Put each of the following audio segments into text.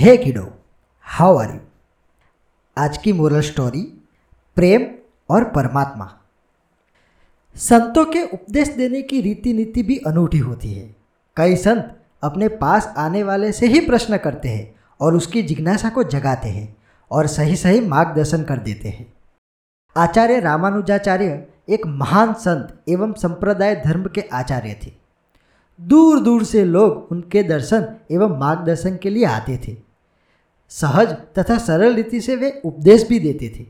हे किडो how are you आज की मोरल स्टोरी प्रेम और परमात्मा। संतों के उपदेश देने की रीति नीति भी अनूठी होती है। कई संत अपने पास आने वाले से ही प्रश्न करते हैं और उसकी जिज्ञासा को जगाते हैं और सही सही मार्गदर्शन कर देते हैं। आचार्य रामानुजाचार्य एक महान संत एवं संप्रदाय धर्म के आचार्य थे। दूर दूर से लोग उनके दर्शन एवं मार्गदर्शन के लिए आते थे। सहज तथा सरल रीति से वे उपदेश भी देते थे।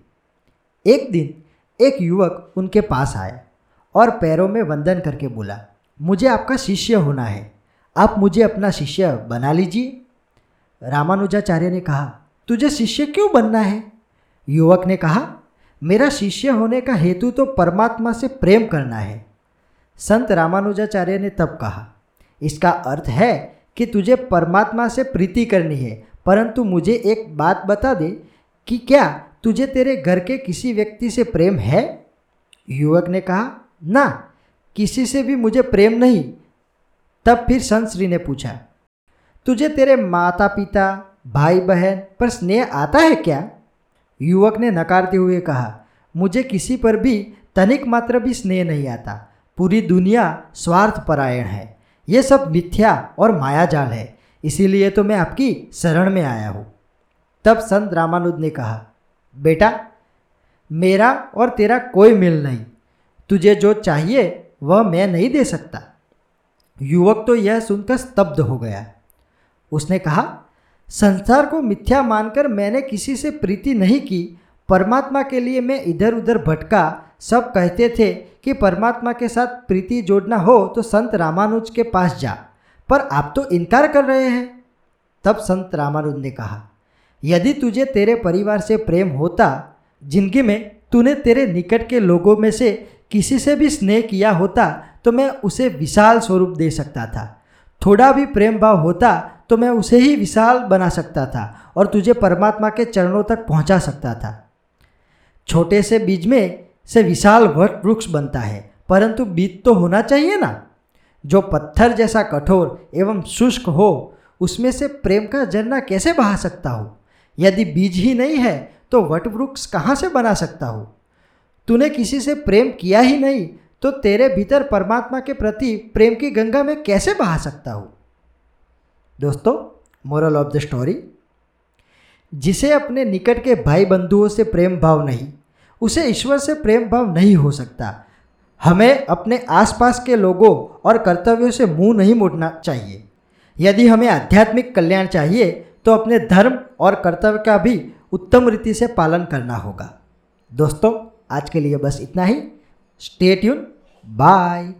एक दिन एक युवक उनके पास आया और पैरों में वंदन करके बोला, मुझे आपका शिष्य होना है। आप मुझे अपना शिष्य बना लीजिए। रामानुजाचार्य ने कहा, तुझे शिष्य क्यों बनना है? युवक ने कहा, मेरा शिष्य होने का हेतु तो परमात्मा से प्रेम करना है। संत रामानुजाचार्य ने तब कहा, इसका अर्थ है कि तुझे परमात्मा से प्रीति करनी है परंतु मुझे एक बात बता दे कि क्या तुझे तेरे घर के किसी व्यक्ति से प्रेम है? युवक ने कहा, ना, किसी से भी मुझे प्रेम नहीं। तब फिर संत श्री ने पूछा, तुझे तेरे माता पिता भाई बहन पर स्नेह आता है क्या? युवक ने नकारते हुए कहा, मुझे किसी पर भी तनिक मात्र भी स्नेह नहीं आता। पूरी दुनिया स्वार्थ परायण है। ये सब मिथ्या और मायाजाल है। इसीलिए तो मैं आपकी शरण में आया हूँ। तब संत रामानुज ने कहा, बेटा, मेरा और तेरा कोई मिल नहीं। तुझे जो चाहिए, वह मैं नहीं दे सकता। युवक तो यह सुनकर स्तब्ध हो गया। उसने कहा, संसार को मिथ्या मानकर मैंने किसी से प्रीति नहीं की। परमात्मा के लिए मैं इधर उधर भटका। सब कहते थे कि परमात्मा के साथ प्रीति जोड़ना हो तो संत रामानुज के पास जा। पर आप तो इनकार कर रहे हैं। तब संत रामानुज ने कहा, यदि तुझे तेरे परिवार से प्रेम होता ज़िंदगी में तूने तेरे निकट के लोगों में से किसी से भी स्नेह किया होता तो मैं उसे विशाल स्वरूप दे सकता था। थोड़ा भी प्रेम भाव होता तो मैं उसे ही विशाल बना सकता था और तुझे परमात्मा के चरणों तक पहुँचा सकता था। छोटे से बीज में से विशाल वट वृक्ष बनता है, परंतु बीज तो होना चाहिए ना? जो पत्थर जैसा कठोर एवं शुष्क हो, उसमें से प्रेम का झरना कैसे बहा सकता हो? यदि बीज ही नहीं है तो वट वृक्ष कहाँ से बना सकता हो? तूने किसी से प्रेम किया ही नहीं तो तेरे भीतर परमात्मा के प्रति प्रेम की गंगा में कैसे बहा सकता हो? दोस्तों मोरल ऑफ़ द स्टोरी जिसे अपने निकट के भाई बंधुओं से प्रेम भाव नहीं, उसे ईश्वर से प्रेम भाव नहीं हो सकता। हमें अपने आसपास के लोगों और कर्तव्यों से मुँह नहीं मोड़ना चाहिए। यदि हमें आध्यात्मिक कल्याण चाहिए तो अपने धर्म और कर्तव्य का भी उत्तम रीति से पालन करना होगा। दोस्तों, आज के लिए बस इतना ही। Stay tune bye